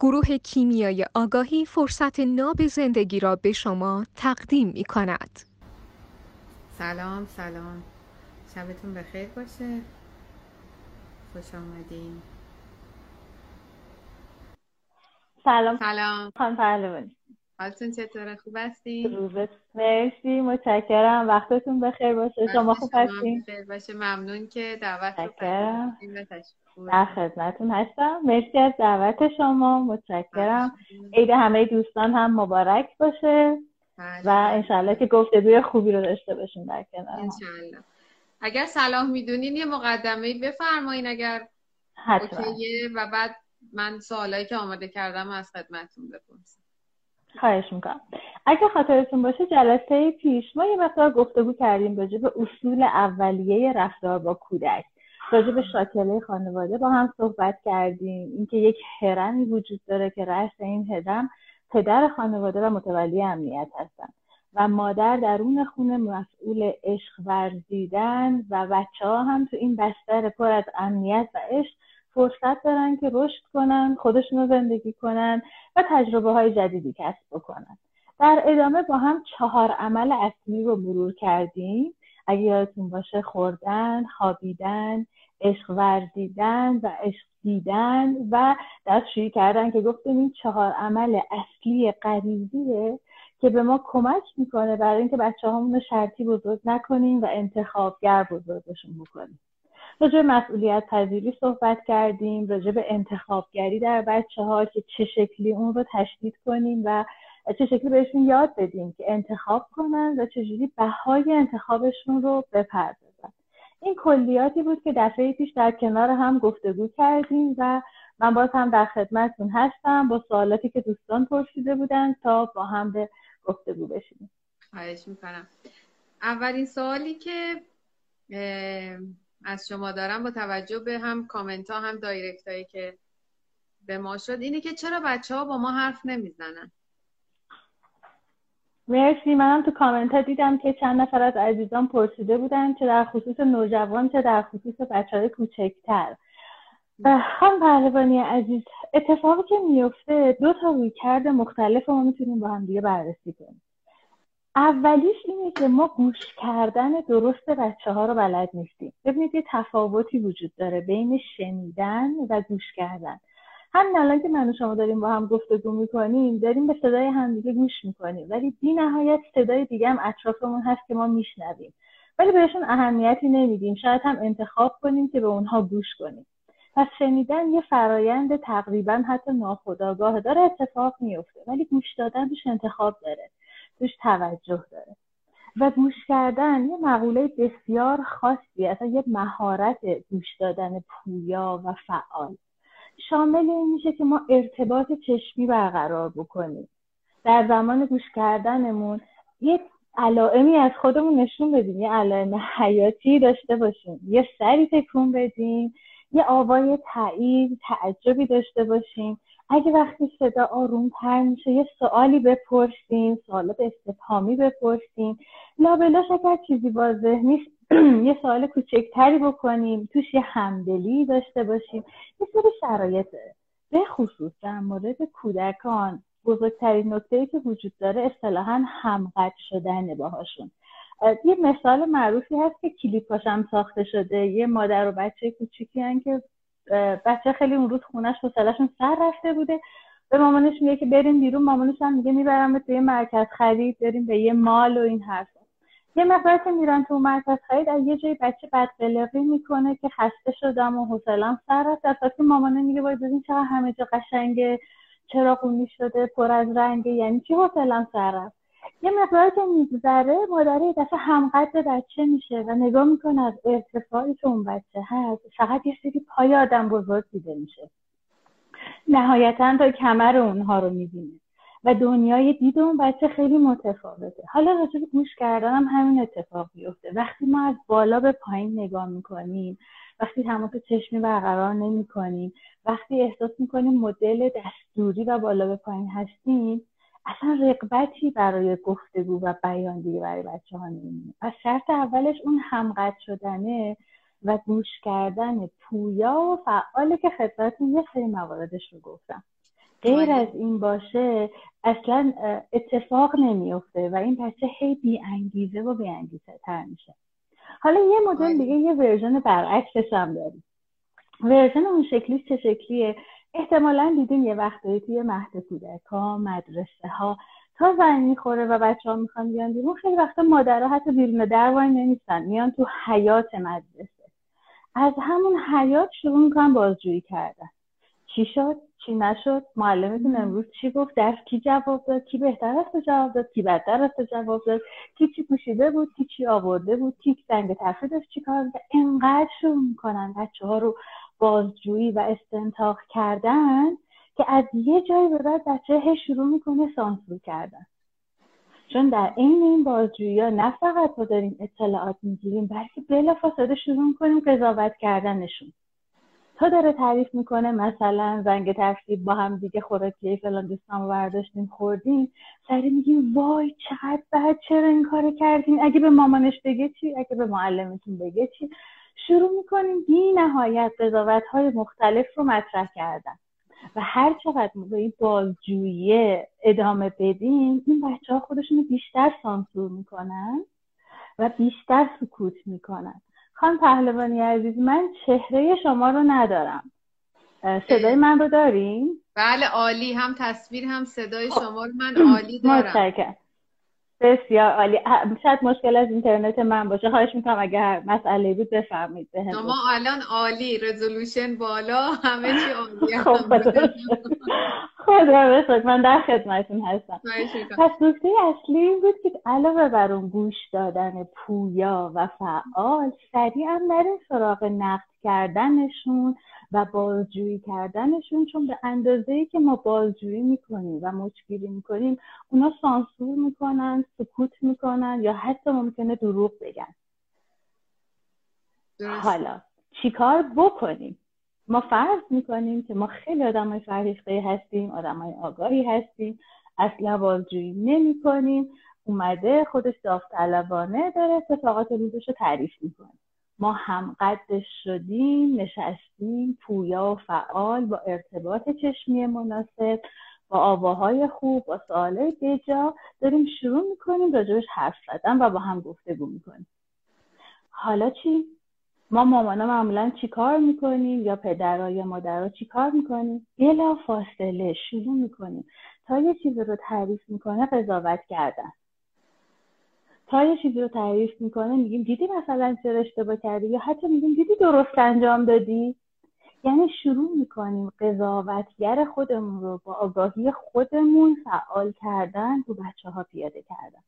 گروه کیمیای آگاهی فرصت ناب زندگی را به شما تقدیم می کند. سلام سلام. شبتون بخیر باشه. خوش آمدین. سلام. سلام. خانم پهلوانی حالتون چطوره؟ خوب هستین؟ روزت مرسی. متشکرم. وقتتون بخیر باشه. شما خوب هستین؟ بخیر باشه. ممنون که دعوت رو و در. خدمتتون هستم. مرسی از دعوت شما. متشکرم. عید همه دوستان هم مبارک باشه. بله. و انشالله که گفتگوی خوبی رو داشته باشیم در کنار. انشالله اگر صلاح می‌دونین یه مقدمه بفرمایین اگر حتما. اوکیه. و بعد من سوالایی که آماده کردم از خدمتتون بپرسم. خواهش می‌کنم. اگه خاطرتون باشه جلسه پیش ما یه مقدار گفتگو کردیم راجع به اصول اولیه رفتار با کودک. راجع به شاکله خانواده با هم صحبت کردیم. اینکه یک هرمی وجود داره که رأس این هرم پدر خانواده و متولی امنیت هستن و مادر درون خونه مسئول عشق ورزیدن و بچه ها هم تو این بستر پر از امنیت و عشق فرصت دارن که رشد کنن خودشون رو زندگی کنن و تجربه های جدیدی کسب بکنن. در ادامه با هم چهار عمل اصلی رو مرور کردیم. اگه یادتون باشه خوردن خوابیدن عشق ورزیدن و عشق دیدن و دستشویی کردن که گفتیم این چهار عمل اصلی غریزیه که به ما کمک می‌کنه برای اینکه بچه رو شرطی بزرگ نکنیم و انتخابگر بزرگشون بکنیم. راجع به مسئولیت پذیری صحبت کردیم راجع به انتخابگری در بچه ها که چه شکلی اون رو تشدید کنیم و چه شکلی بهشون یاد بدیم که انتخاب کنن و چجوری بهای انتخابشون رو بپردازن. این کلیاتی بود که دفعه پیش در کنار هم گفتگو کردیم و من باز هم در خدمتتون هستم با سوالاتی که دوستان پرسیده بودن تا با هم به گفتگو بشیم خواهش می‌کنم. اولین سوالی که از شما دارم با توجه به هم کامنت ها هم دایرکت هایی که به ما شد اینه که چرا بچه ها با ما حرف نمی‌زنن؟ مرسی. منم تو کامنت ها دیدم که چند نفر از عزیزان پرسیده بودن چه در خصوص نوجوان چه در خصوص بچه های کوچکتر خانم پهلوانی عزیز اتفاقی که میفته دو تا رویکرد مختلف ما می‌تونیم با هم دیگه بررسی کنیم. اولیش اینه که ما گوش کردن درست بچه ها رو بلد نیستیم. ببینید یه تفاوتی وجود داره بین شنیدن و گوش کردن. همین الان که من و شما داریم با هم گفتگو می‌کنیم داریم به صدای همدیگه گوش می‌کنیم. ولی بی نهایت صدای دیگه هم اطرافمون هست که ما میشنویم. ولی بهشون اهمیتی نمیدیم. شاید هم انتخاب کنیم که به اونها گوش کنیم. پس شنیدن یه فرایند تقریبا حتی ناخودآگاه داره اتفاق میفته ولی گوش دادن توش انتخاب داره. توش توجه داره. و گوش کردن یه مقوله بسیار خاصی اصلا یه مهارت گوش دادن پویا و فعال. شامل این میشه که ما ارتباط چشمی برقرار بکنیم. در زمان گوش کردنمون یه علائمی از خودمون نشون بدیم. یه علائم حیاتی داشته باشیم. یه سری تکون بدیم. یه آوای تایید تعجبی داشته باشیم. اگه وقتی صدا آروم تر میشه یه سوالی بپرسیم سوالات استفهامی بپرسیم. لابلاش اگر چیزی واضح نیست یه سوال کوچکتری بکنیم. توش یه همدلی داشته باشیم. یه سری شرایط به خصوص در مورد کودکان. بزرگترین نکته که وجود داره اصطلاحا همقد شدن باهاشون. یه مثال معروفی هست که کلیپاش هم ساخته شده. یه مادر و بچه کوچیکی هن که بچه خیلی اون روز خونش حوصله‌شون سر رفته بوده. به مامانش میگه که بریم بیرون. مامانش هم میگه می‌برم به یه مرکز خرید بریم به یه مال و این حرفا. یه مقدار که میرن تو مرکز خرید از یه جای بچه بدقلقی می‌کنه که خسته شدم و حوصله‌ام سر رفت. در که مامانه میگه وای ببین چقدر همه جا قشنگه چراغونی شده پر از رنگه یعنی چی حوصله‌ام سر رفت؟ یه مقدار که میگذره مادره یه دفعه همقد بچه میشه و نگاه می‌کنه از ارتفاعی که اون بچه هست فقط یه سری پای آدم بزرگ دیده میشه. نهایتا تا کمر اونها رو می‌بینه. و دنیای دید اون بچه خیلی متفاوته. حالا راجع به گوش کردن هم همین اتفاق بیفته وقتی ما از بالا به پایین نگاه می‌کنیم وقتی تماس چشمی برقرار نمی کنیم وقتی احساس می‌کنیم مدل دستوری و بالا به پایین هستیم اصلا رقبتی برای گفتگو و بیان دیگه برای بچه ها نمیمونه. پس شرط اولش اون همقد شدنه و گوش کردن پویا و فعاله که خدمتتون یه سری مواردش رو گفتم. غیر از این باشه اصلا اتفاق نمیفته و این بچه هی بی انگیزه و بی انگیزه تر میشه. حالا یه مدل دیگه یه version برعکسش هم داریم. version اون شکلی چه شکلیه؟ احتمالا دیدیم یه وقتایی توی مهد کودک ها مدرسه ها تا زنگ می‌خوره و بچه ها می‌خوان بیان بیرون. خیلی وقتا مادرها حتی بیرون در وای نمیستن میان تو حیاط مدرسه. از همون حیاط شروع می‌کنن بازجویی کردن. چی شد؟ چی نشد؟ معلمتون امروز چی گفت؟ درس کی جواب داد؟ کی بهتر است جواب داد؟ کی بدتر است جواب داد؟ کی چی پوشیده بود؟ کی چی آورده بود؟ کی زنگ تفریح داشت؟ چی کار انقدر شروع می‌کنن بچه ها رو بازجویی و استنتاق کردن که از یه جایی به بعد بچه شروع می‌کنه سانسور کردن. چون در عین این بازجویی ها نه فقط ما داریم اطلاعات می‌گیریم بلکه بلافاصله شروع می‌کنیم قضاوت کردنشون. تا داره تعریف می‌کنه مثلا زنگ تفریح با هم دیگه خوراکی فلان دوستان برداشتیم خوردیم. سری میگیم وای چقدر بد چرا این کار کردیم اگه به مامانش بگه چی؟ اگه به معلمتون بگه چی؟ شروع می‌کنیم بی نهایت قضاوت های مختلف رو مطرح کردن. و هر چقدر به این بازجویی ادامه بدیم این بچه ها خودشون بیشتر سانسور می‌کنن و بیشتر سکوت می‌کنن. خان پهلوانی عزیز من چهره شما رو ندارم. صدای من رو داریم؟ بله عالی هم تصویر هم صدای شما رو من عالی دارم. متشکرم. بسیار عالی. شاید مشکل از اینترنت من باشه. خواهش می‌کنم اگر مسئله بود بفرمایید به شما الان عالی. رزولوشن بالا. همه چی عالی خب خدا بخواد من در خدمتون هستم. پس نکته اصلی این بود که علاوه بر اون گوش دادن پویا و فعال سریعا نریم سراغ نقد کردنشون و بازجویی کردنشون چون به اندازه ای که ما بازجویی می‌کنیم و مچگیری می‌کنیم اونا سانسور می‌کنن سکوت می‌کنن یا حتی ممکنه دروغ بگن. حالا چیکار بکنیم؟ ما فرض می‌کنیم که ما خیلی آدم های فرهیخته هستیم آدم های آگاهی هستیم اصلا بازجویی نمی کنیم اومده خودش داوطلبانه داره اتفاقات روزش رو تعریف می‌کنه. ما هم قدش شدیم نشستیم پویا و فعال با ارتباط چشمی مناسب با آواهای خوب با سوالای بجا داریم شروع می‌کنیم راجبش حرف زدن و با هم گفتگو می‌کنیم. حالا چی؟ ما مامانا معمولا چی کار می‌کنیم؟ یا پدرها یا مادرها چی کار می‌کنیم؟ بلا فاصله شروع می‌کنیم. تا یه چیزی رو تعریف می‌کنه قضاوت کردن. تا یه چیزی رو تعریف می‌کنه میگیم دیدی مثلا چرا اشتباه کردی؟ یا حتی میگیم دیدی درست انجام دادی؟ یعنی شروع می‌کنیم قضاوتگر خودمون رو با آگاهی خودمون فعال کردن تو بچه ها پیاده کردن.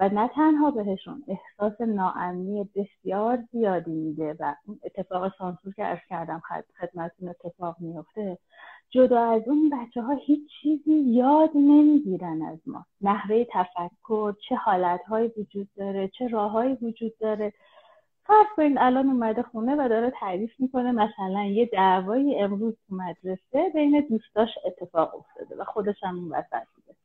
و نه تنها بهشون احساس ناامنی بسیار زیادی میده و اتفاق سانسور که ارز کردم خدمتون اتفاق میفته جدا از اون بچه ها هیچ چیزی یاد نمی‌گیرن از ما. نحوه تفکر چه حالتهایی وجود داره چه راههایی وجود داره. فرض کنید الان اومده خونه و داره تعریف می‌کنه مثلا یه دعوایی امروز تو مدرسه بین دوستاش اتفاق افتاده و خودش هم اون وسط بوده.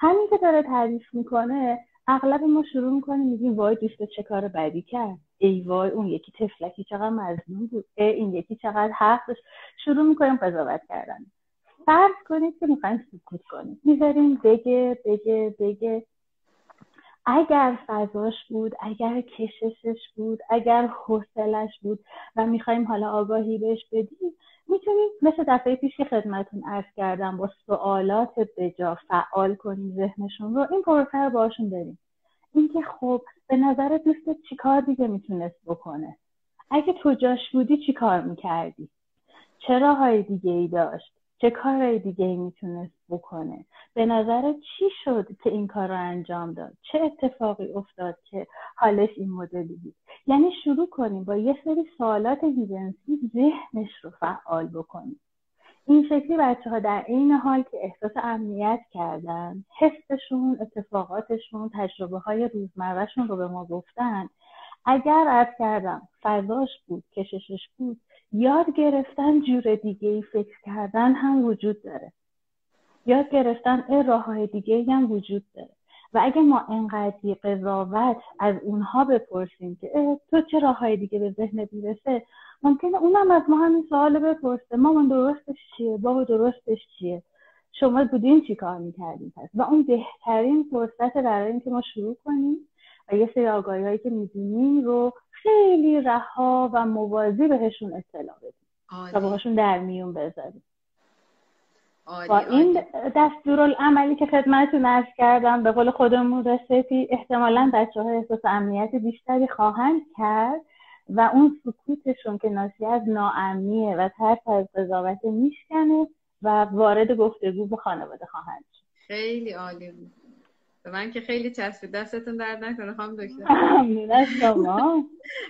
همین که داره تعریف می‌کنه اغلب ما شروع می‌کنیم میگیم وای دوست چه کار بدی کرد. ای وای اون یکی تفلکی چقدر مظلوم بود ای این یکی چقدر حق شروع می‌کنیم قضاوت کردن. فرض کنید که می‌خوایم سکوت کنیم. می‌ذاریم بگه بگه بگه. اگر فضاش بود اگر کششش بود اگر حوصلش بود و می‌خوایم حالا آگاهی بهش بدیم می‌تونیم مثل دفعه پیش که خدمتون عرض کردم با سوالات بجا فعال کنیم ذهنشون رو. این پروسه رو باشون بریم. اینکه خب به نظر دوستت چیکار دیگه می‌تونست بکنه؟ اگه تو جاش بودی چی کار می‌کردی؟ چه راههای دیگه ای داشت؟ چه کارهای دیگه ای می‌تونست بکنه؟ به نظر چی شد که این کار رو انجام داد؟ چه اتفاقی افتاد که حالش این مدلی بود؟ یعنی شروع کنیم با یه سری سوالات جنسی ذهنش رو فعال بکنیم. این شکلی بچه ها در این حال که احساس امنیت کردن حسشون اتفاقاتشون تجربه های روزمرهشون رو به ما گفتن اگر عرض کردم فضاش بود کششش بود یاد گرفتن جور دیگه ای فکر کردن هم وجود داره. یاد گرفتن ای راه های دیگه هم وجود داره. و اگه ما انقدری قضاوت از اونها بپرسیم که تو چه راه های دیگه به ذهن می‌رسه؟ ممکنه اونم از ما همین سوال بپرسه. مامان درستش چیه؟ بابا درستش چیه؟ شما بودین چی کار می‌کردین پس؟ و اون بهترین فرصت برای اینکه ما شروع کنیم و یه سری آگاهی هایی که می‌دونیم رو خیلی رها و موازی بهشون اطلاع بدیم. و باهاشون در میون بذاریم. با این دستورالعملی که خدمتتون ارز کردم به قول خودمون رسیپی احتمالا بچه ها احساس امنیت بیشتری خواهند کرد. و اون سکوتشون که ناشی از ناامنیه و ترس از قضاوت میشکنه و وارد گفتگو به خانواده خواهند شد. خیلی عالی بود. به من که خیلی چسبید. دستتون درد نکنه خانم دکتر. شما.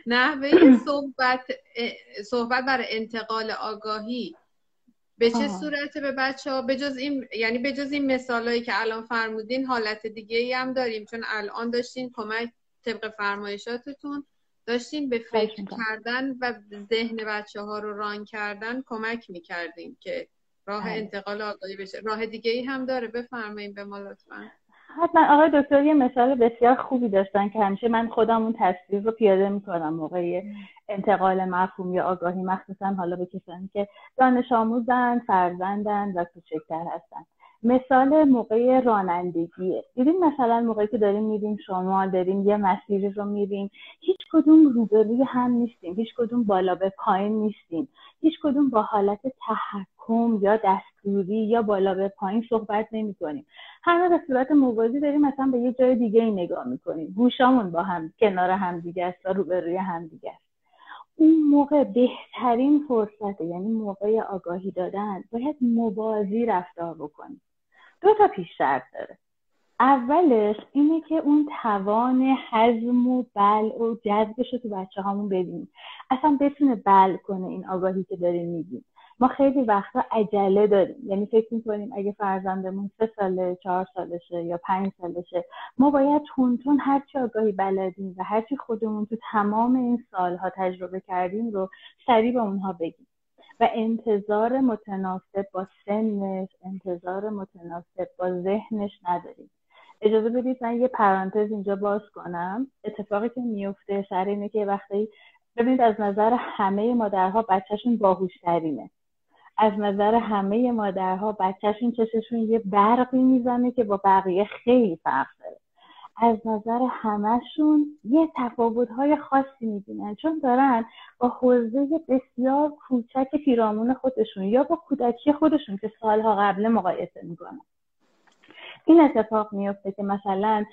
نحوه صحبت صحبت برای انتقال آگاهی به چه صورته به بچه ها به جز این یعنی به جز این مثالایی که الان فرمودین حالت دیگه ای هم داریم. چون الان داشتین کمک طبق فرمایشاتتون داشتین به فکر کردن و ذهن بچه ها رو ران کردن کمک می‌کردین که راه بله. انتقال آگاهی بشه. راه دیگه ای هم داره. بفرمایید به ما لطفا. حتما آقای دکتر یه مثال بسیار خوبی داشتن که همیشه من خودم اون تصویر رو پیاده می‌کنم موقع انتقال مفهوم یا آگاهی مخصوصا حالا به کسانی که دانش آموزن فرزندن و کوچکتر هستن. مثال موقع رانندگیه دیدیم مثلا موقعی که داریم میریم شمال داریم یه مسیری رو میریم هیچ کدوم روبروی هم نیستیم هیچ کدوم بالا به پایین نیستیم. هیچ کدوم با حالت تحکم یا دستوری یا بالا به پایین صحبت نمی کنیم همه به صورت موازی داریم مثلا به یه جای دیگه ای نگاه می‌کنیم. گوشامون با هم کنار هم دیگه است و روبروی هم دیگه است. اون موقع بهترین فرصته یعنی موقع آگاهی دادن باید موازی رفتار بکنیم. دو تا پیش شرط داره. اولش اینه که اون توان حزم و بل و جذبش رو تو بچه هامون ببینیم. اصلا بتونه بل کنه این آگاهی که داریم میگیم. ما خیلی وقتا عجله داریم. یعنی فکر می‌کنیم اگه فرزندمون سه ساله چهار سالشه یا پنج سالشه ما باید تون تون هرچی آگاهی بلدیم و هرچی خودمون تو تمام این سالها تجربه کردیم رو سریع به اونها بگیم. و انتظار متناسب با سنش انتظار متناسب با ذهنش نداریم. اجازه بدید من یه پرانتز اینجا باز کنم. اتفاقی که میفته سر اینه که وقتی ببینید از نظر همه مادرها بچهشون باهوشترینه. از نظر همه مادرها بچهشون چششون یه برقی می‌زنه که با بقیه خیلی فرق داره. از نظر همهشون یه تفاوتهای خاصی می‌بینن چون دارن با حوزه بسیار کوچک پیرامون خودشون یا با کودکی خودشون که سالها قبل مقایسه می‌کنن. این اتفاق میفته که مثلا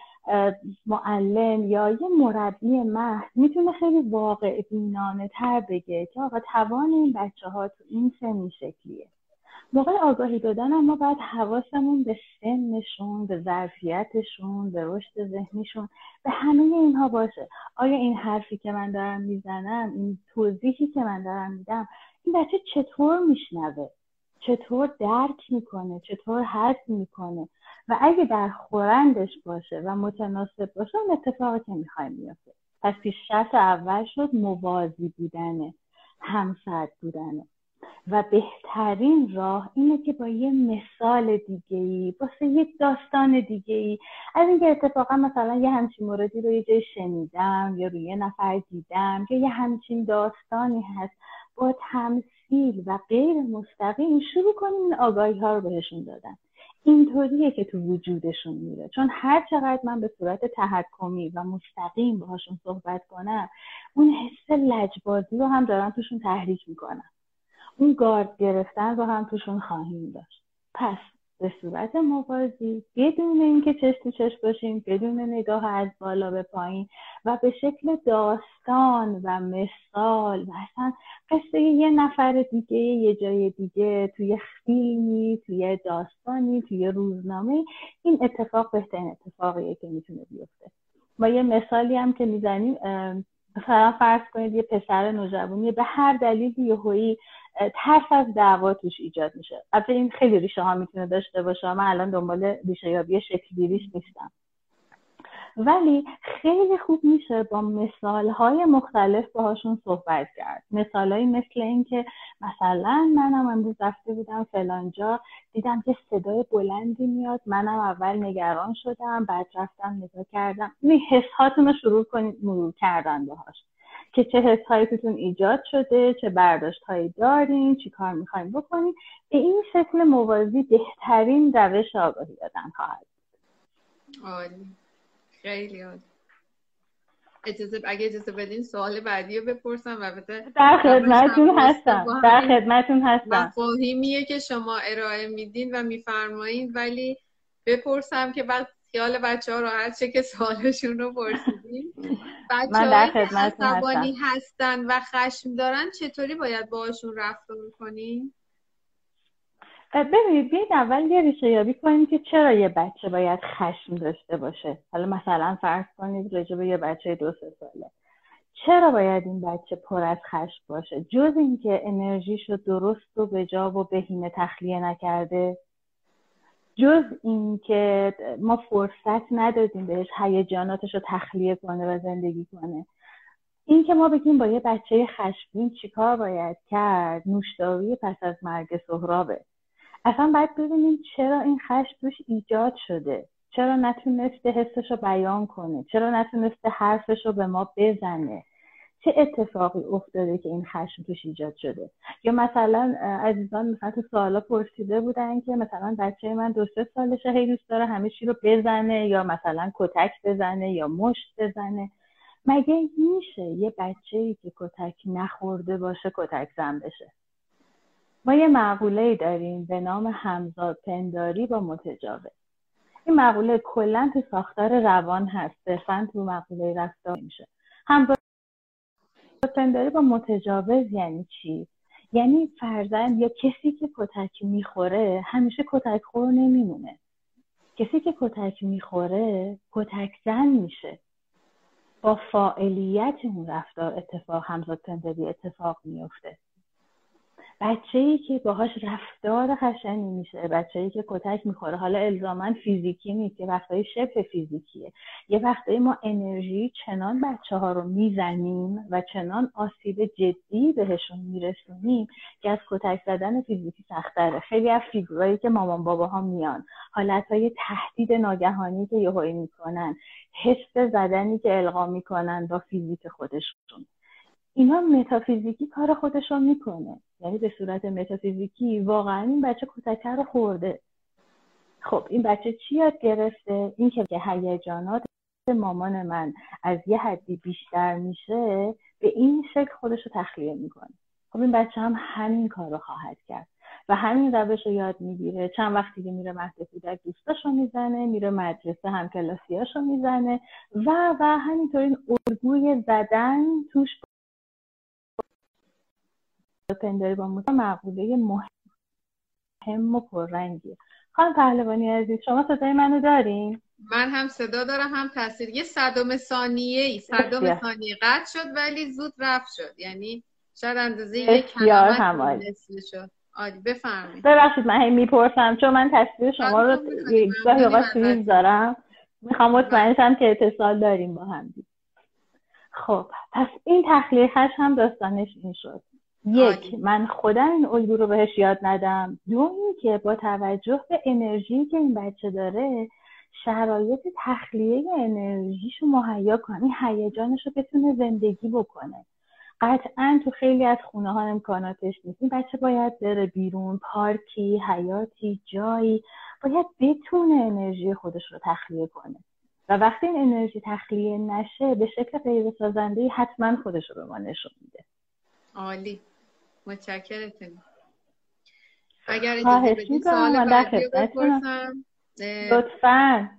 معلم یا یه مربی مهد می‌تونه خیلی واقع بینانه تر بگه که آقا توان این بچه ها تو این سن شکلیه. موقع آگاهی دادن ما باید حواسمون به سنشون به ظرفیتشون به رشد ذهنیشون به همه اینها باشه. آیا این حرفی که من دارم می‌زنم این توضیحی که من دارم میدم این بچه چطور میشنوه؟ چطور درک می‌کنه؟ چطور حرف می‌کنه؟ و اگه در خورندش باشه و متناسب باشه اون اتفاقی که می‌خوایم میافته پس پیش شرط اول شد موازی بودنه همسد بودنه. و بهترین راه اینه که با یه مثال دیگه ای با یه داستان دیگه ای از اینکه اتفاقا مثلا یه همچین موردی رو یه جای شنیدم یا روی یه نفر دیدم یا یه همچین داستانی هست با تمثیل و غیر مستقیم شروع کنیم این آگاهی ها رو بهشون دادن. اینطوریه که تو وجودشون میره. چون هر چقدر من به صورت تحکمی و مستقیم باهاشون صحبت کنم اون حس لجبازی رو هم دارن توشون تحریک می‌کنن. اون گارد گرفتن رو هم توشون خواهیم داشت. پس به صورت موازی بدون اینکه چش تو چش باشیم بدون نگاه از بالا به پایین و به شکل داستان و مثال و اصلا قصه یه نفر دیگه یه جای دیگه توی فیلمی توی داستانی توی روزنامه این اتفاق بهترین اتفاقیه که می‌تونه بیفته. ما یه مثالی هم که می‌زنیم مثلا فرض کنید یه پسر نوجوانی به هر دلیلی یهویی ترس از دعوا توش ایجاد میشه. البته این خیلی ریشه ها می‌تونه داشته باشه من الان دنبال ریشه یابی شکلگیریش نیستم. ولی خیلی خوب میشه با مثال های مختلف باهاشون صحبت کرد. مثال های مثل اینکه مثلا منم امروز رفته بودم فلانجا دیدم که صدای بلندی میاد منم اول نگران شدم بعد رفتم نگاه کردم. این رو شروع کنید مرور کردن باهاش. که چه حس توتون ایجاد شده چه برداشت هایی دارین چی کار می‌خوایم بکنیم به این شکل موازی بهترین روش آگاهی دادن خواهد عالی. خیلی عالی. اجازه اگه اجازه بدین سوال بعدی رو بپرسم و در خدمتون هستم. در خدمتون هستم. مفاهیمیه که شما ارائه میدین و میفرمایین ولی بپرسم که بعد خیال بچه ها راحت چه که سوالشون رو پرسیدیم بچه های عصبانی هستن و خشم دارن چطوری باید باشون رفتار کنیم؟ ببینید بیاید اول یه ریشه یابی کنیم که چرا یه بچه باید خشم داشته باشه. حالا مثلا فرض کنید راجع یه بچه دو سه ساله. چرا باید این بچه پر از خشم باشه؟ جز اینکه انرژیشو درست و به جا و بهینه تخلیه نکرده. جز اینکه ما فرصت ندادیم بهش هیجاناتش رو تخلیه کنه و زندگی کنه. این که ما بگیم با یه بچه خشمگین چیکار باید کرد نوشداوی پس از مرگ سهرابه. اصلا باید ببینیم چرا این خشم توش ایجاد شده. چرا نتونسته حسش رو بیان کنه. چرا نتونسته حرفش رو به ما بزنه. چه اتفاقی افتاده که این خشم توش ایجاد شده؟ یا مثلا عزیزان مثلا تو سوالا پرسیده بودن که مثلا بچه من دو سه سالشه هی دوست داره همه چی رو بزنه یا مثلا کتک بزنه یا مشت بزنه. مگه میشه یه بچه ای که کتک نخورده باشه کتک زن بشه؟ ما یه مقوله داریم به نام همزاد پنداری با متجاوز. این مقوله کلا تو ساختار روان هست. صرفا تو مقوله رفتار میشه. همزاد پنداری با متجاوز یعنی چی؟ یعنی فرزند یا کسی که کتک می‌خوره همیشه کتک خور نمیمونه. کسی که کتک می‌خوره کتک زن میشه. با فاعلیت اون رفتار اتفاق همزاد پنداری اتفاق میفته بچه ای که باهاش رفتار خشنی میشه بچه ای که کتک می‌خوره. حالا الزاما فیزیکی نیست یه وقتایی شبه فیزیکیه. یه وقتایی ما انرژی چنان بچه ها رو می‌زنیم و چنان آسیب جدی بهشون میرسونیم که از کتک زدن فیزیکی سختره خیلی از فیگورایی که مامان بابا ها میان حالتهای تهدید ناگهانی که یهویی می‌کنن حس زدنی که القا می‌کنن با فیزیک خودشون. اینا متافیزیکی کار خودش رو می‌کنه. یعنی به صورت متافیزیکی واقعا این بچه کتکه رو خورده. خب این بچه چی یاد گرفته؟ این که هیجانات مامان من از یه حدی بیشتر میشه به این شکل خودش رو تخلیه می‌کنه. خب این بچه هم همین کار رو خواهد کرد و همین روش رو یاد می‌گیره. چند وقتی که میره مهد کودک دوستاش رو می‌زنه میره مدرسه هم کلاسیاش رو می‌زنه و و همینطور این الگوی زدن توش پنداری با موسا مقوله مهم و پررنگیه. خانم پهلوانی عزیز شما صدای منو دارین؟ من هم صدا دارم هم تاثیر. یه صدم ثانیه ای صدم ثانیه قطع شد ولی زود رفت شد. یعنی شاید اندازه یک کلمه شد. آدی بفرمایید. ببخشید من هی می‌پرسم چون من تصویر شما رو گاهی اوقات سویز دارم. می‌خوام مطمئنشم که اتصال داریم با هم. خب پس این تخلیقش هم داستانش این شد. یک من خودم این الگو رو بهش یاد ندم. دو اینکه با توجه به انرژی که این بچه داره شرایط تخلیه انرژیشو مهیا کنه این هیجانش رو بتونه زندگی بکنه. قطعا تو خیلی از خونه ها امکاناتش نیست. این بچه باید بره بیرون پارکی حیاتی جایی باید بتونه انرژی خودش رو تخلیه کنه. و وقتی این انرژی تخلیه نشه به شکل غیر سازنده حتما خودش رو به ما نشون میده. عالی. متشکرتون. اگر اجازه بدید سوال بعدی بپرسم لطفا.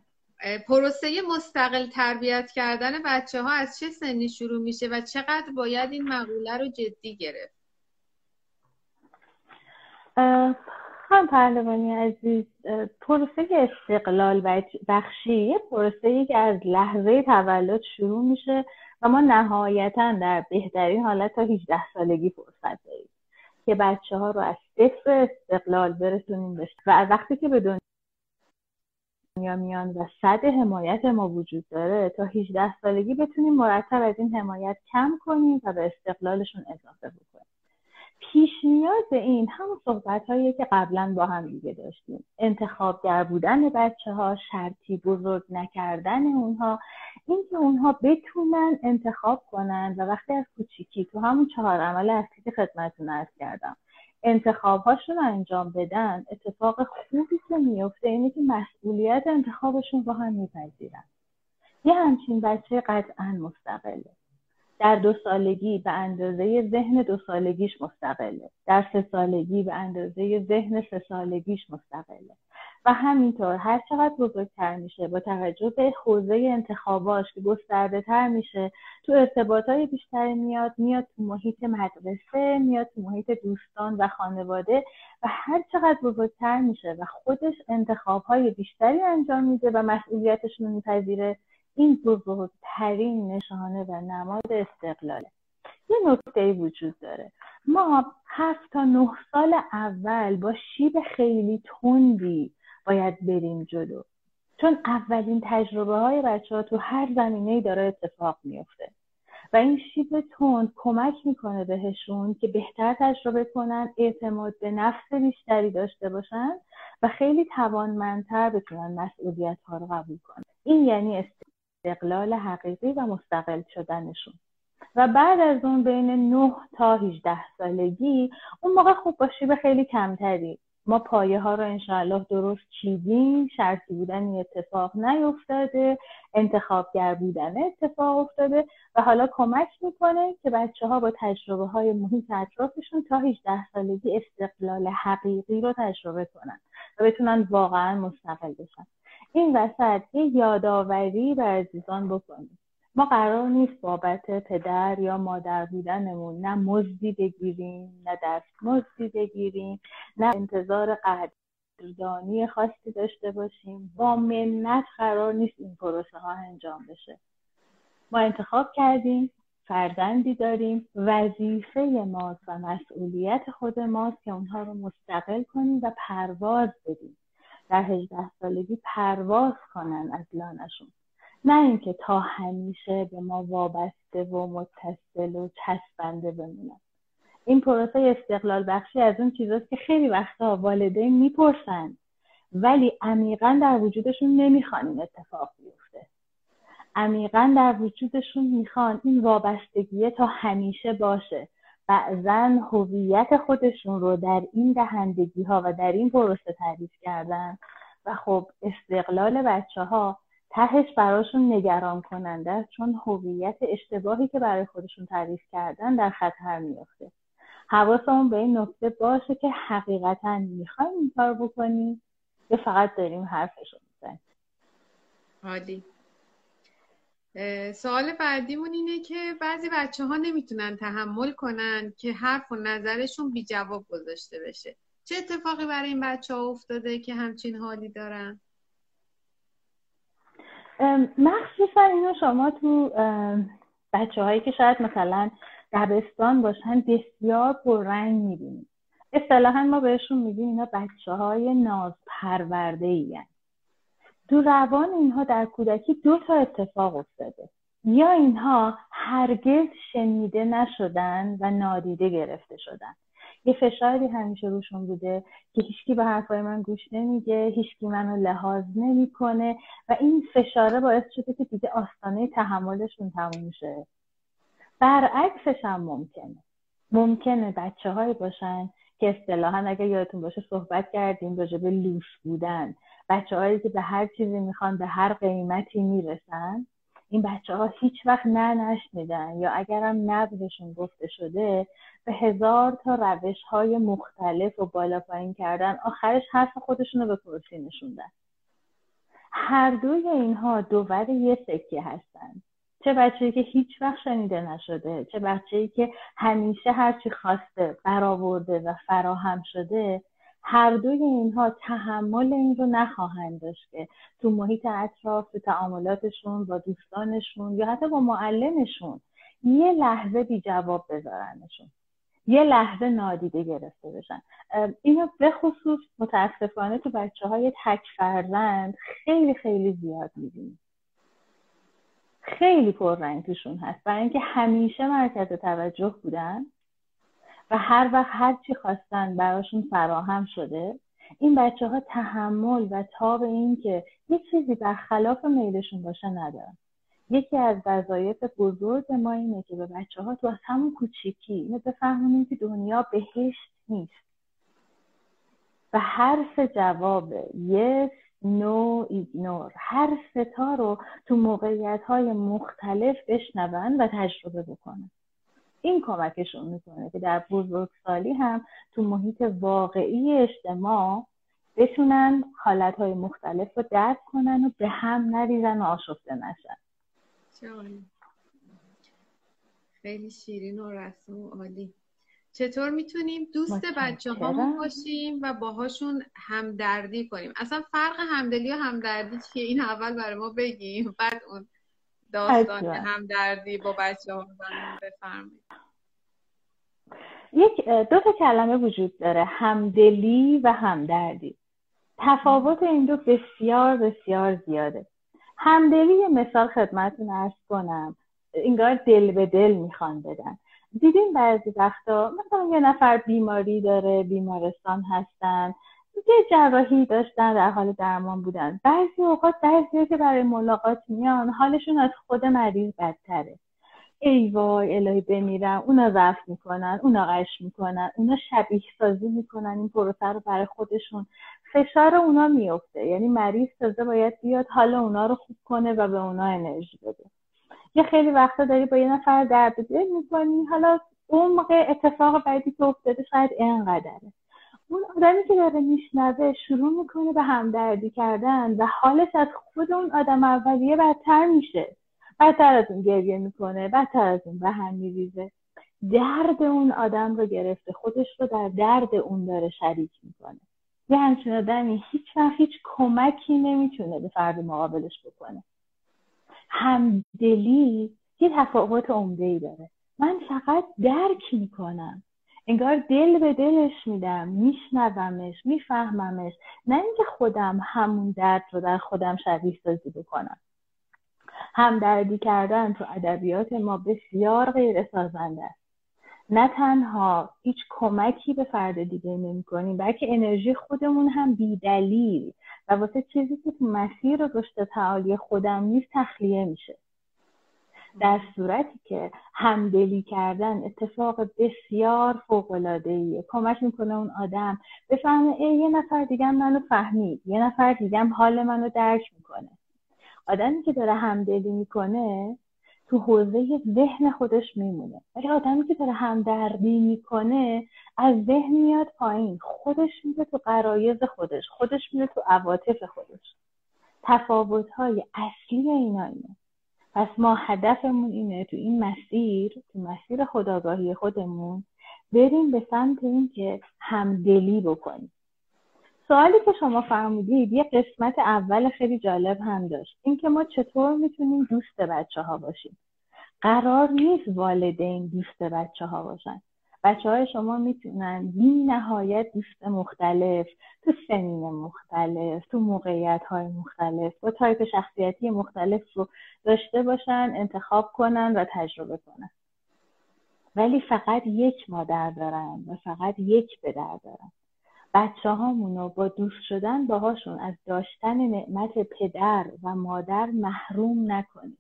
پروسه مستقل تربیت کردن بچه ها از چه سنی شروع میشه و چقدر باید این مقوله رو جدی گرفت؟ خانم پهلوانی عزیز پروسه استقلال بخشی یه پروسه که از لحظه تولد شروع میشه و ما نهایتا در بهترین حالت تا 18 سالگی فرصت داریم. که بچه ها رو از صفر استقلال برسونیم بشه و وقتی که به دنیا میان و صد حمایت ما وجود داره تا 18 سالگی بتونیم مرتب از این حمایت کم کنیم و به استقلالشون اضافه بکنیم. پیش نیاز این همون صحبت هایی که قبلا با هم دیگه داشتیم. انتخابگر بودن بچه ها شرطی بزرگ نکردن اونها اینکه اونها بتونن انتخاب کنن. و وقتی از کوچیکی تو همون چهار عمل اصلی که خدمتتون ارز کردم انتخاب هاشون انجام بدن اتفاق خوبی که میفته اینه که مسئولیت انتخابشون رو هم میپذیرن. یه همچین بچه قطعا مستقله. در دو سالگی به اندازه ذهن دو سالگیش مستقله. در سه سالگی به اندازه ذهن سه سالگیش مستقله. و همینطور هر چقدر بزرگتر میشه با توجه به حوزه انتخاباش که گسترده تر میشه تو ارتباط های بیشتری میاد میاد تو محیط مدرسه میاد تو محیط دوستان و خانواده و هر چقدر بزرگتر میشه و خودش انتخاب های بیشتری انجام میده و مسئولیتشون رو میپذیره. این بزرگترین نشانه و نماد استقلاله. یه نکته وجود داره. ما هفت تا نه سال اول با شیب خیلی تندی باید بریم جلو. چون اولین تجربه های بچه ها تو هر زمینه داره اتفاق میفته و این شیب تند کمک می‌کنه بهشون که بهتر تجربه کنن اعتماد به نفس بیشتری داشته باشن و خیلی توانمندتر بتونن مسئولیت ها رو قبول کنن. این یعنی استقلال حقیقی و مستقل شدنشون. و بعد از اون بین 9 تا 18 سالگی اون موقع خوب باشی به خیلی کمتری. ما پایه ها رو انشاءالله درست چیدیم. شرطی بودن اتفاق نیفتاده. انتخابگر بودن اتفاق افتاده. و حالا کمک می‌کنه که بچه ها با تجربه های محیط اطرافشون تا 18 سالگی استقلال حقیقی رو تجربه کنن و بتونن واقعا مستقل بشن. این وسط یه یادآوری به عزیزان بکنیم ما قرار نیست بابت پدر یا مادر بودنمون نه مزدی بگیریم نه دست مزدی بگیریم نه انتظار قدردانی خاصی داشته باشیم. با منت قرار نیست این پروسه ها انجام بشه. ما انتخاب کردیم فرزندی داریم وظیفه ماست و مسئولیت خود ماست که اونها رو مستقل کنیم و پرواز بدیم. در هجده سالگی پرواز کنن از لانشون نه اینکه تا همیشه به ما وابسته و متصل و چسبنده بمونن. این پروسه استقلال بخشی از اون چیزاست که خیلی وقتا والدین می‌پرسن ولی عمیقا در وجودشون نمی‌خوان این اتفاق بیفته. عمیقا در وجودشون می‌خوان این وابستگیه تا همیشه باشه. بعضا هویت خودشون رو در این دهندگی ها و در این پروسه تعریف کردن و خب استقلال بچه ها تهش براشون نگران کننده چون هویت اشتباهی که برای خودشون تعریف کردن در خطر میافته. حواسمون به این نکته باشه که حقیقتا می‌خوایم این کار بکنیم یا فقط داریم حرفشون می‌زنیم. عالی. سوال بعدیمون اینه که بعضی بچه ها نمی‌تونن تحمل کنن که حرف و نظرشون بی جواب گذاشته بشه. چه اتفاقی برای این بچه ها افتاده که همچین حالی دارن؟ مخصوصا اینو شما تو بچه هایی که شاید مثلا دبستان باشن بسیار پررنگ می‌بینید. اصطلاحا ما بهشون میگیم اینا بچه های ناز پرورده دو روان اینها در کودکی دو تا اتفاق افتاده. یا اینها هرگز شنیده نشدن و نادیده گرفته شدن. یه فشاری همیشه روشون بوده که هیچکی به حرفای من گوش نمیگه هیچکی منو لحاظ نمی‌کنه و این فشاره باعث شده که دیگه آستانه تحملشون تموم شه. برعکسش هم ممکنه. ممکنه بچه های باشن که اصطلاحا اگر یادتون باشه صحبت کردیم راجع به لوس بودن. بچه هایی که به هر چیزی می‌خوان به هر قیمتی می‌رسن این بچه ها هیچ وقت نه نشنیدن یا اگرم نه بهشون گفته شده به هزار تا روش های مختلف و بالا پایین کردن. آخرش حرف خودشون رو به کرسی نشوندن. هر دوی اینها دوور یه سکه هستن. چه بچه‌ای که هیچ وقت شنیده نشده چه بچه‌ای که همیشه هرچی خواسته برآورده و فراهم شده هر دوی اینها تحمل این رو نخواهند داشت که تو محیط اطراف تو تعاملاتشون با دوستانشون یا حتی با معلمشون یه لحظه بی جواب بذارنشون. یه لحظه نادیده گرفته بشن. اینو به خصوص متاسفانه تو بچه های تک فرزند خیلی خیلی زیاد می‌بینیم. خیلی پررنگ هست. برای اینکه همیشه مرکز توجه بودن. و هر وقت هر چی خواستن براشون فراهم شده این بچه ها تحمل و تاب این که یه چیزی برخلاف میلشون باشه ندارن. یکی از وظایف بزرگ ما اینه که به بچه ها تو از همون کوچیکی اینو بفهمونیم که دنیا بهشت نیست. و حرف جواب yes no ignore هر ستا رو تو موقعیت های مختلف بشنون و تجربه بکنن. این کمکشون می‌کنه که در بزرگسالی هم تو محیط واقعی اجتماع بتونن حالتهای مختلف رو درک کنن و به هم نریزن و آشفته نشن. خیلی شیرین و رسم و عالی. چطور می‌تونیم دوست بچه هامون باشیم و باهاشون همدردی کنیم؟ اصلا فرق همدلی و همدردی چیه؟ این اول برای ما بگیم بعد اون. داستان همدردی با بچه ها بفرمایید. یک دو تا کلمه وجود داره همدلی و همدردی. تفاوت این دو بسیار بسیار زیاده. همدلی یه مثال خدمتتون ارز کنم. انگار دل به دل می‌خوان بدن. دیدین بعضی وقتا مثلا یه نفر بیماری داره بیمارستان هستن. یه جراحی داشتن در حال درمان بودن. بعضی اوقات بعضی که برای ملاقات میان حالشون از خود مریض بدتره. ای وای الهی بمیرم اونا ضعف می‌کنن اونا قش می‌کنن اونا شبیه سازی می‌کنن این پروسه رو برای خودشون. فشار اونا میفته یعنی مریض تازه باید بیاد حال اونا رو خوب کنه و به اونا انرژی بده. یه خیلی وقتا داری با یه نفر درد دل می‌کنی حالا موقع اتفاق بعدی که افتاده شاید اینقدره. اون آدمی که داره میشنوه شروع می‌کنه به همدردی کردن و حالش از خود اون آدم اولیه بدتر میشه. بدتر از اون گریه می‌کنه بدتر از اون به هم میریزه. درد اون آدم رو گرفته خودش رو در درد اون داره شریک می‌کنه. یه همچین آدمی هیچ وقت هیچ کمکی نمی‌تونه به فرد مقابلش بکنه. همدلی یه تفاوت عمده ای داره. من فقط درک می‌کنم. انگار دل به دلش میدم میشنومش میفهممش. نه اینکه خودم همون درد رو در خودم شبیه سازی بکنم. همدردی کردن تو ادبیات ما بسیار غیر سازنده است. نه تنها هیچ کمکی به فرد دیگه نمی کنیم بلکه انرژی خودمون هم بیدلیل و واسه چیزی که تو مسیر رشد تعالی خودم نیست تخلیه میشه. در صورتی که همدلی کردن اتفاق بسیار فوق العاده کمک می‌کنه اون آدم بفهمه ای یه نفر دیگه منو فهمید یه نفر دیگه حال منو درک می‌کنه. آدمی که داره همدلی می‌کنه تو حوزه ذهن خودش میمونه. ولی آدمی که داره همدردی می‌کنه از ذهن میاد پایین. خودش میره تو قرایز خودش خودش میره تو عواطف خودش. تفاوت های اصلی اینا اینه. پس ما هدفمون اینه تو این مسیر تو مسیر خداگاهی خودمون بریم به سمت اینکه همدلی بکنیم. سوالی که شما فرمودید یه قسمت اول خیلی جالب هم داشت. اینکه ما چطور می‌تونیم دوست بچه ها باشیم؟ قرار نیست والدین دوست بچه ها باشن. بچه های شما می‌تونن بی نهایت دوست مختلف تو سنین مختلف تو موقعیت های مختلف با تایپ شخصیتی مختلف رو داشته باشن انتخاب کنن و تجربه کنن. ولی فقط یک مادر دارن و فقط یک پدر دارن. بچه هامونو با دوست شدن باهاشون از داشتن نعمت پدر و مادر محروم نکنیم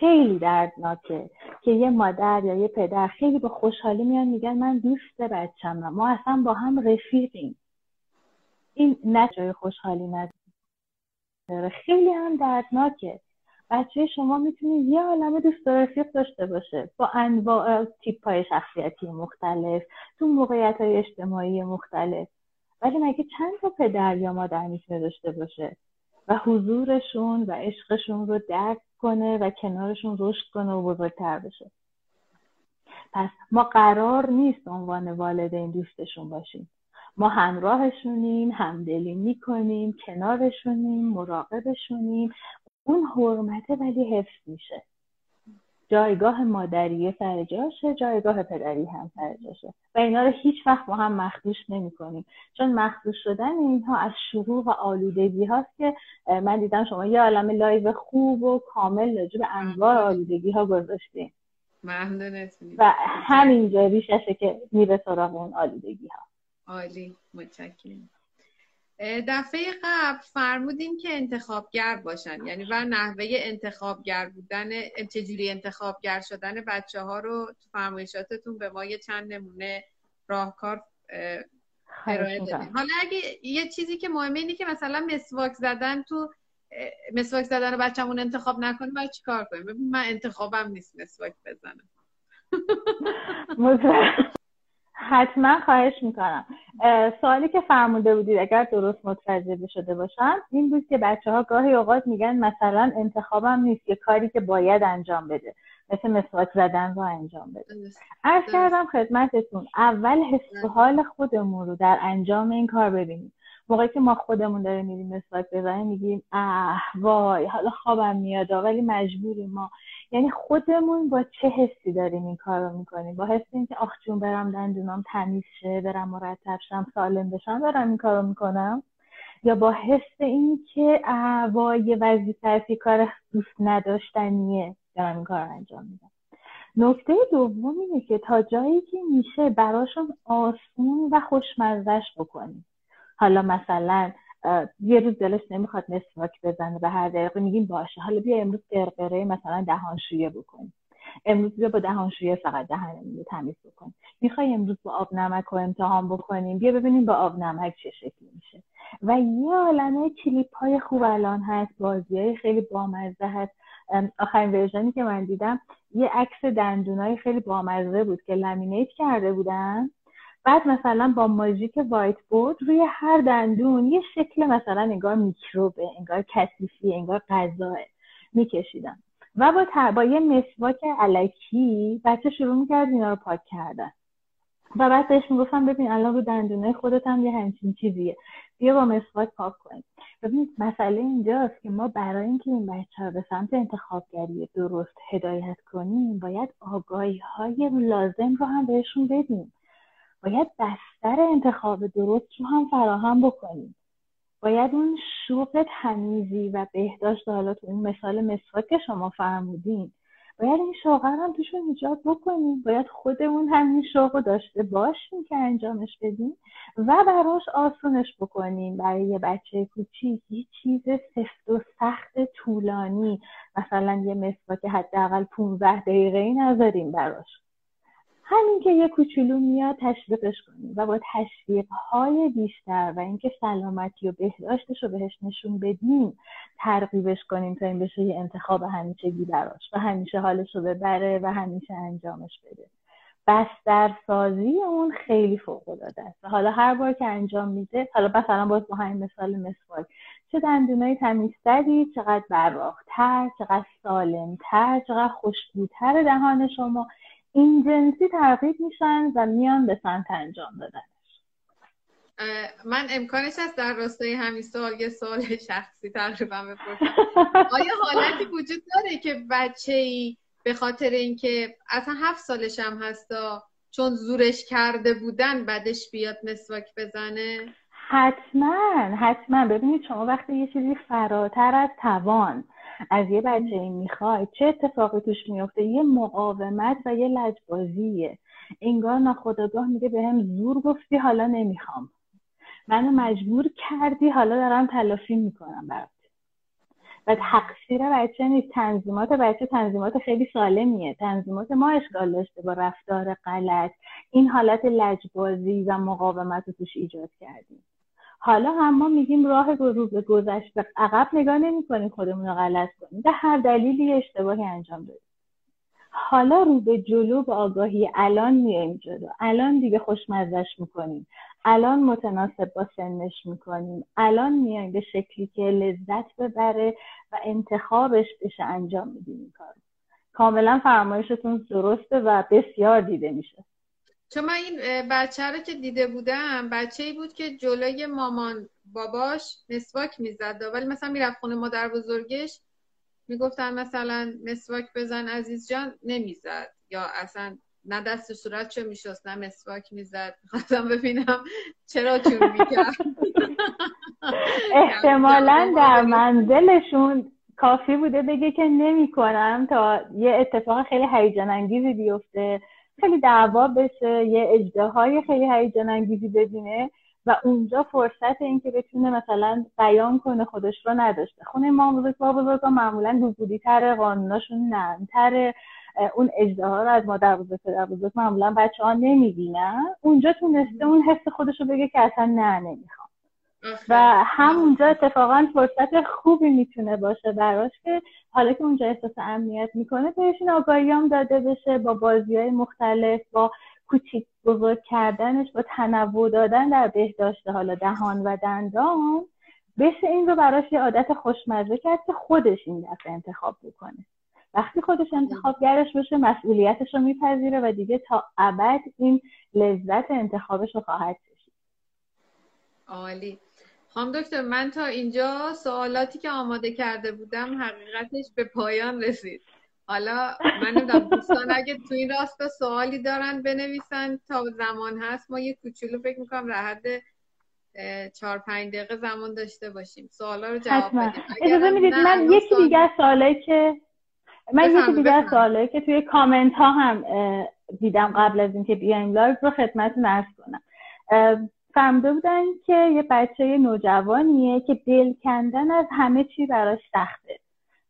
خیلی دردناکه که یه مادر یا یه پدر خیلی با خوشحالی میان میگن من دوست بچم ما اصلا با هم رفیقیم. این نه جای خوشحالی نداره. خیلی هم دردناکه. بچه شما می‌تونه یه عالمه دوست رفیق داشته باشه. با انواع تیپ های شخصیتی مختلف تو موقعیت های اجتماعی مختلف. ولی مگه چند تا پدر یا مادر می‌تونه داشته باشه؟ و حضورشون و عشقشون رو درک کنه و کنارشون رشد کنه و بزرگتر بشه. پس ما قرار نیست عنوان والدین دوستشون باشیم. ما همراهشونیم همدلی می‌کنیم کنارشونیم مراقبشونیم. اون حرمته ولی حفظ میشه. جایگاه مادری سر جاشه جایگاه پدری هم سر جاشه. و اینا رو هیچ وقت با هم مخدوش نمی کنیم. چون مخدوش شدن اینها از شروع و آلودگی هاست که من دیدم شما یه عالم live خوب و کامل راجع به انواع آلودگی ها گذاشتیم و همینجا ریششه که میره سراغ اون آلودگی ها. عالی. متشکرم. دفعه قبل فرمودین که انتخابگر باشن یعنی و نحوه انتخابگر بودن چجوری انتخابگر شدن بچه ها رو تو فرمایشاتتون به ما یه چند نمونه راهکار ارائه دادین حالا اگه یه چیزی که مهمه اینه که مثلا مسواک زدن تو مسواک زدن رو بچه‌مون انتخاب نکنیم باید چیکار کنیم؟ ببین من انتخابم نیست مسواک بزنم. حتما خواهش می‌کنم. سوالی که فرموده بودید اگر درست متوجه شده باشم این بود که بچه ها گاهی اوقات میگن مثلا انتخابم نیست یه کاری که باید انجام بده. مثل مسواک زدن رو انجام بده. ارز کردم خدمتتون اول حس حال خودمون رو در انجام این کار ببینیم. موقعی که ما خودمون داریم میریم مسواک بزنیم میگیم اه وای حالا خوابم میاد ولی مجبوریم ما. یعنی خودمون با چه حسی داریم این کار رو می‌کنیم؟ با حس اینکه آخ جون برم دندونام تمیز شه برم مرتب شم سالم بشم دارم این کار رو می‌کنم؟ یا با حس اینکه وای وظیفه کار دوست نداشتنیه دارم این کار انجام میدم. نکته دوم اینه که تا جایی که میشه براشون آسون و خوشمزش بکنیم. حالا مثلا یه روز دلش نمی‌خواد مسواک بزنه به هر دقیقه میگیم باشه. حالا بیا امروز قرقره مثلا دهانشویه بکنیم. امروز بیا با دهانشویه فقط دهنمون رو تمیز بکنیم. می‌خوای امروز با آب نمک رو امتحان بکنیم؟ بیا ببینیم با آب نمک چه شکلی میشه. و یه عالمه کلیپ های خوب الان هست بازی های خیلی بامزه هست. آخرین ورژنی که من دیدم یه عکس دندونای خیلی بامزه بود که لامینیت کرده بودن. بعد مثلا با ماژیک وایت بورد روی هر دندون یه شکل مثلا انگار میکروبه انگار کثیفی انگار غذاه میکشیدم و با, با یه مسواک علکی بچه شروع می‌کرد اینا رو پاک کردن. و بعد بهش می‌گفتم ببین الان رو دندونه خودت هم یه همچین چیزیه. بیا با مسواک پاک کنیم ببینید مسئله اینجاست که ما برای اینکه این بچه ها به سمت انتخابگری درست هدایت کنیم باید آگاهی های لازم رو هم بهشون بدیم. باید بستر انتخاب درست رو هم فراهم بکنیم. باید اون شوق تمیزی و بهداشت حالا تو اون مثال مسواک شما فرمودین باید این شوق هم توشون ایجاد بکنیم. باید خودمون همین شوق رو داشته باشیم که انجامش بدیم و براش آسونش بکنیم. برای یه بچه کوچیک یه چیز سفت و سخت طولانی. مثلا یه مسواک حداقل 15 دقیقه ای نذاریم براش. همین که یه کوچولو میاد تشویقش کنیم و با تشویق های بیشتر و اینکه سلامتی و بهداشتش رو بهش نشون بدیم ترغیبش کنیم تا این بشه یه انتخاب همیشگی براش و همیشه حالش رو ببره و همیشه انجامش بده. بسترسازی اون خیلی فوق العاده است. حالا هر بار که انجام میده حالا مثلا باز با همین مثال مسواک چه دندونای تمیزتری چقدر براختر چقدر سالمتر چقدر خوشبوتر دهان شما این جنسی ترغیب میشن و میان به سمت انجام دادن من امکانش هست در راستای همین سوال یه سوال شخصی تقریبا بپرسم. آیا حالتی وجود داره که بچه ای به خاطر اینکه اصلا هفت سالش هم هستا چون زورش کرده بودن بعدش بیاد مسواک بزنه؟ حتما حتما. ببینید شما وقتی یه چیزی فراتر از توان از یه بچه این می‌خوای چه اتفاقی توش میفته؟ یه مقاومت و یه لجبازیه. انگار ناخداگاه میگه به هم زور گفتی حالا نمی‌خوام. منو مجبور کردی حالا دارم تلافی می‌کنم برات. و تقصیر بچه نیست. تنظیمات بچه تنظیمات خیلی سالمیه. تنظیمات ما اشکال داشته با رفتار غلط. این حالت لجبازی و مقاومت رو توش ایجاد کردیم. حالا هم ما میگیم راه رو به گذشت به عقب نگاه نمی‌کنیم خودمون رو غلط کنیم. به هر دلیلی اشتباهی انجام دادیم. حالا رو به جلو به آگاهی الان میایم جلو. الان دیگه خوشمزش می‌کنیم. الان متناسب با سنش می‌کنیم. الان میایم به شکلی که لذت ببره و انتخابش بشه انجام میدیم این کار کاملا فرمایشتون درسته و بسیار دیده میشه. چون من این بچه رو که دیده بودم بچه ای بود که جلوی مامان باباش مسواک می‌زد ولی مثلا می‌رفت خونه مادر بزرگش می‌گفتن مثلا مسواک بزن عزیز جان نمی‌زد. یا اصلا نه دست صورت چه میشست نه مسواک می‌زد. خواستم ببینم چرا جور می‌کرد. احتمالا در منزلشون کافی بوده بگه که نمی‌کنم تا یه اتفاق خیلی هیجان انگیزی بیفته. خیلی دعوا بشه یه اجدهای خیلی هیجان انگیزی ببینه و اونجا فرصت اینکه بتونه مثلا بیان کنه خودش رو نداشته. خونه ما بزرگ با بزرگ معمولا دوبودی تر قانوناشون نرمتره. اون اجدها رو از مادر بزرگ پدر بزرگ معمولا بچه ها نمی‌بینن. اونجا تونسته اون حس خودش رو بگه که اصلا نه نمی‌خوام. و همونجا اتفاقا فرصت خوبی می‌تونه باشه براش که حالا که اونجا احساس امنیت می‌کنه بهش این آگاهی هم داده بشه با بازی های مختلف با کوچیک بزرگ کردنش با تنوع دادن در بهداشت حالا دهان و دندان بشه این رو براش یه عادت خوشمزه کرد که خودش این دفعه انتخاب بکنه. وقتی خودش انتخابگرش بشه مسئولیتش رو میپذیره و دیگه تا ابد این لذت انتخابش رو خواهد کشید. عالی. خانم دکتر من تا اینجا سوالاتی که آماده کرده بودم حقیقتش به پایان رسید. حالا من نمی‌دونم دوستان اگه تو این راستا سوالی دارن بنویسن تا زمان هست ما یه کوچولو فکر می‌کنم در حد چهار پنج دقیقه زمان داشته باشیم. سوالا رو جواب بدیم. اجازه می‌دید من یکی دیگه سوالی که من یکی دیگه سوالی که توی کامنت ها هم دیدم قبل از اینکه بیایم live رو خدمتتون عرض کنم. فرموده بودن که یه بچه نوجوانیه که دل کندن از همه چی براش سخته.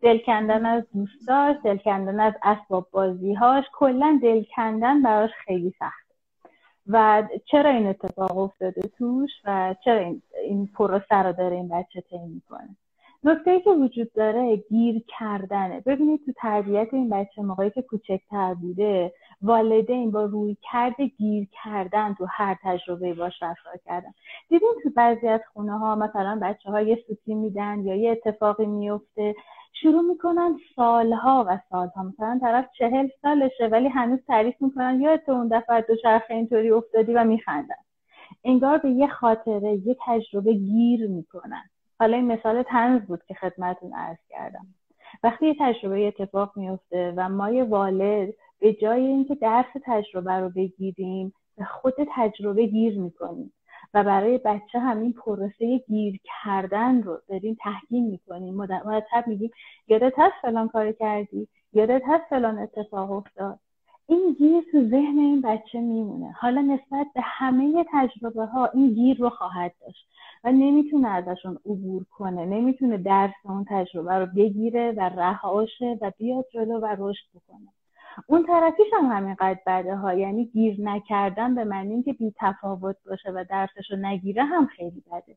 دل کندن از دوستاش دل کندن از اسباب بازیهاش کلا دل کندن براش خیلی سخته. و چرا این اتفاق افتاده توش؟ و چرا این, این پروسه رو داره این بچه طی می‌کنه؟ نکته که وجود داره گیر کردنه. ببینید تو تربیت این بچه موقعی که کوچکتر بوده والدین با روی کرده گیر کردن تو هر تجربه باش رفتار کردن. دیدین تو بعضی از خونه ها مثلا بچه ها یه سوتی میدن یا یه اتفاقی میفته شروع می‌کنن سالها و سالها. مثلا طرف چهل سالشه ولی هنوز تعریف می‌کنن یا تو اون دفعه دو چرخه اینطوری افتادی و میخندن. انگار به یه خاطره یه تجربه گیر می‌کنن. حالا این مثال تنز بود که خدمتون عرض کردم. وقتی یه تجربه اتفاق میفته و ما یه والد به جای اینکه درس تجربه رو بگیریم به خود تجربه گیر می‌کنیم و برای بچه همین پروسه گیر کردن رو داریم تحکیم می‌کنیم. مرتب میگیم یادت هست فلان کار کردی؟ یادت هست فلان اتفاق افتاد؟ این گیر تو ذهن این بچه میمونه. حالا نسبت به همه تجربه ها این گیر رو خواهد داشت و نمی‌تونه ازشون عبور کنه نمی‌تونه درس اون تجربه رو بگیره و رهاشه و بیاد جلو و رشد بکنه. اون طرفیش هم همینقدر بده ها یعنی گیر نکردن به معنی اینکه بی تفاوت باشه و درسش رو نگیره هم خیلی بده.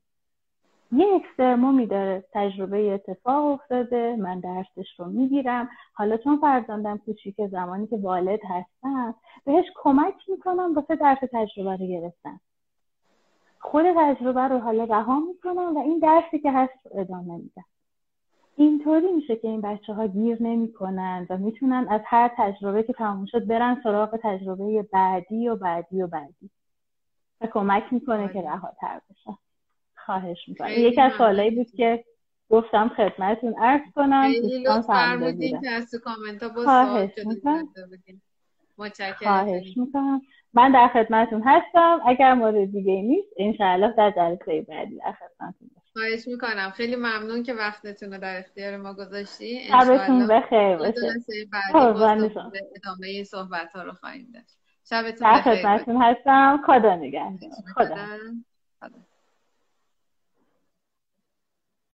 یه اکسترمومی داره. تجربه اتفاق افتاده من درسش رو می‌گیرم. حالا چون فرزندم کوچیک زمانی که والد هستم بهش کمک می‌کنم واسه درس تجربه رو گرفتن. خود تجربه رو حالا رها می‌کنم و این درسی که هست رو ادامه میدم. اینطوری میشه که این بچه ها گیر نمی‌کنن و می‌تونن از هر تجربه که تموم شد برن سراغ تجربه بعدی و بعدی و بعدی. و کمک می‌کنه که رهاتر بشه خواهش می‌کنم. یکی از سوالایی بود که گفتم خدمتتون عرض کنم. دوستان فرمودین که از تو کامنت ها خواهش می‌کنم. خواهش می‌کنم. من در خدمتتون هستم. اگر مورد دیگه نیست انشاءالله در جلسه بعدی در خدمتتون خواهش می‌کنم. خیلی ممنون که وقتتون رو در اختیار ما گذاشتی. شبتون بخیر باشه. بعدی ادامه صحبت ها رو خواهیم داشت. شبتون بخیر. در خدمتتون هستم. خدا نگهدار. خدا. خدا.